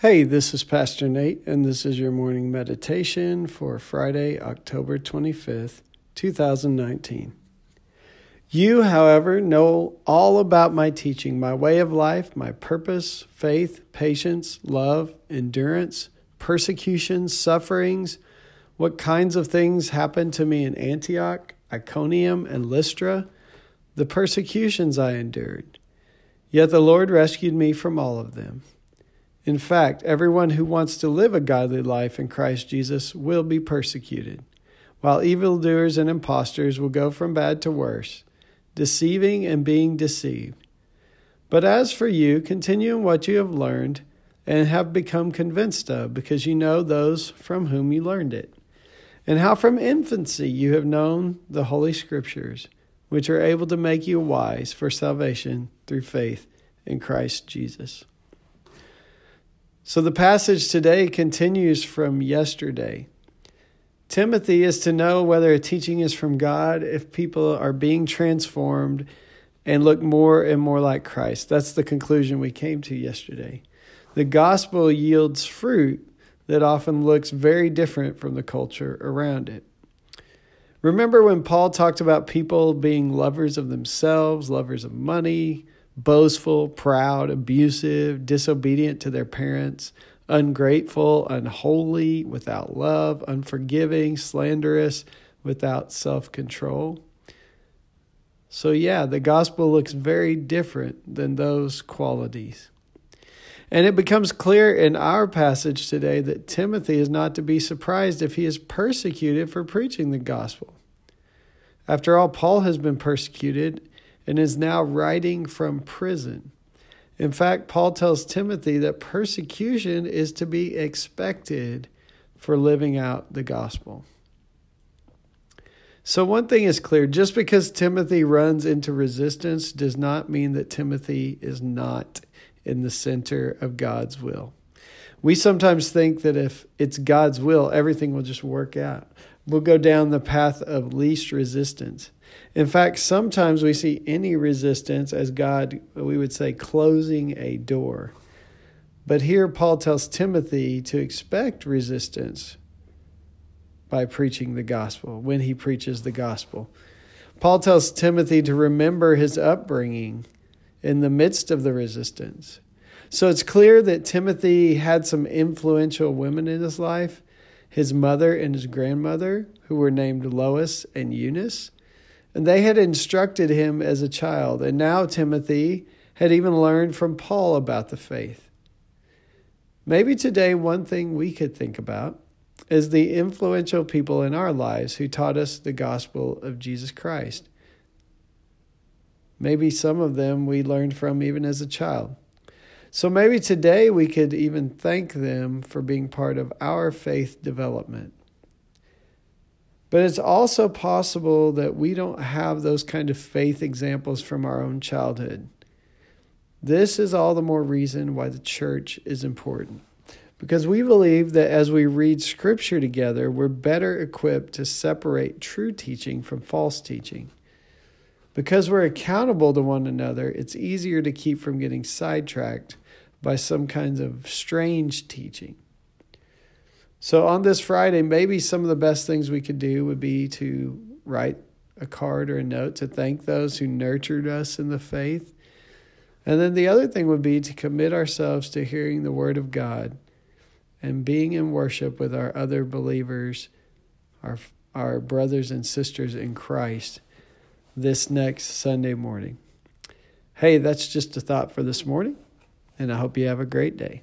Hey, this is Pastor Nate, and this is your morning meditation for Friday, October 25th, 2019. You, however, know all about my teaching, my way of life, my purpose, faith, patience, love, endurance, persecutions, sufferings, what kinds of things happened to me in Antioch, Iconium, and Lystra, the persecutions I endured. Yet the Lord rescued me from all of them. In fact, everyone who wants to live a godly life in Christ Jesus will be persecuted, while evildoers and impostors will go from bad to worse, deceiving and being deceived. But as for you, continue in what you have learned and have become convinced of, because you know those from whom you learned it, and how from infancy you have known the Holy Scriptures, which are able to make you wise for salvation through faith in Christ Jesus. So the passage today continues from yesterday. Timothy is to know whether a teaching is from God if people are being transformed and look more and more like Christ. That's the conclusion we came to yesterday. The gospel yields fruit that often looks very different from the culture around it. Remember when Paul talked about people being lovers of themselves, lovers of money, boastful, proud, abusive, disobedient to their parents, ungrateful, unholy, without love, unforgiving, slanderous, without self control. So, yeah, the gospel looks very different than those qualities. And it becomes clear in our passage today that Timothy is not to be surprised if he is persecuted for preaching the gospel. After all, Paul has been persecuted and is now writing from prison. In fact, Paul tells Timothy that persecution is to be expected for living out the gospel. So, one thing is clear just because Timothy runs into resistance does not mean that Timothy is not in the center of God's will. We sometimes think that if it's God's will, everything will just work out. We'll go down the path of least resistance. In fact, sometimes we see any resistance as God, we would say, closing a door. But here, Paul tells Timothy to expect resistance by preaching the gospel, when he preaches the gospel. Paul tells Timothy to remember his upbringing in the midst of the resistance. So it's clear that Timothy had some influential women in his life his mother and his grandmother, who were named Lois and Eunice. And they had instructed him as a child. And now Timothy had even learned from Paul about the faith. Maybe today, one thing we could think about is the influential people in our lives who taught us the gospel of Jesus Christ. Maybe some of them we learned from even as a child. So maybe today we could even thank them for being part of our faith development. But it's also possible that we don't have those kind of faith examples from our own childhood. This is all the more reason why the church is important. Because we believe that as we read scripture together, we're better equipped to separate true teaching from false teaching. Because we're accountable to one another, it's easier to keep from getting sidetracked by some kinds of strange teaching. So, on this Friday, maybe some of the best things we could do would be to write a card or a note to thank those who nurtured us in the faith. And then the other thing would be to commit ourselves to hearing the Word of God and being in worship with our other believers, our, our brothers and sisters in Christ this next Sunday morning. Hey, that's just a thought for this morning, and I hope you have a great day.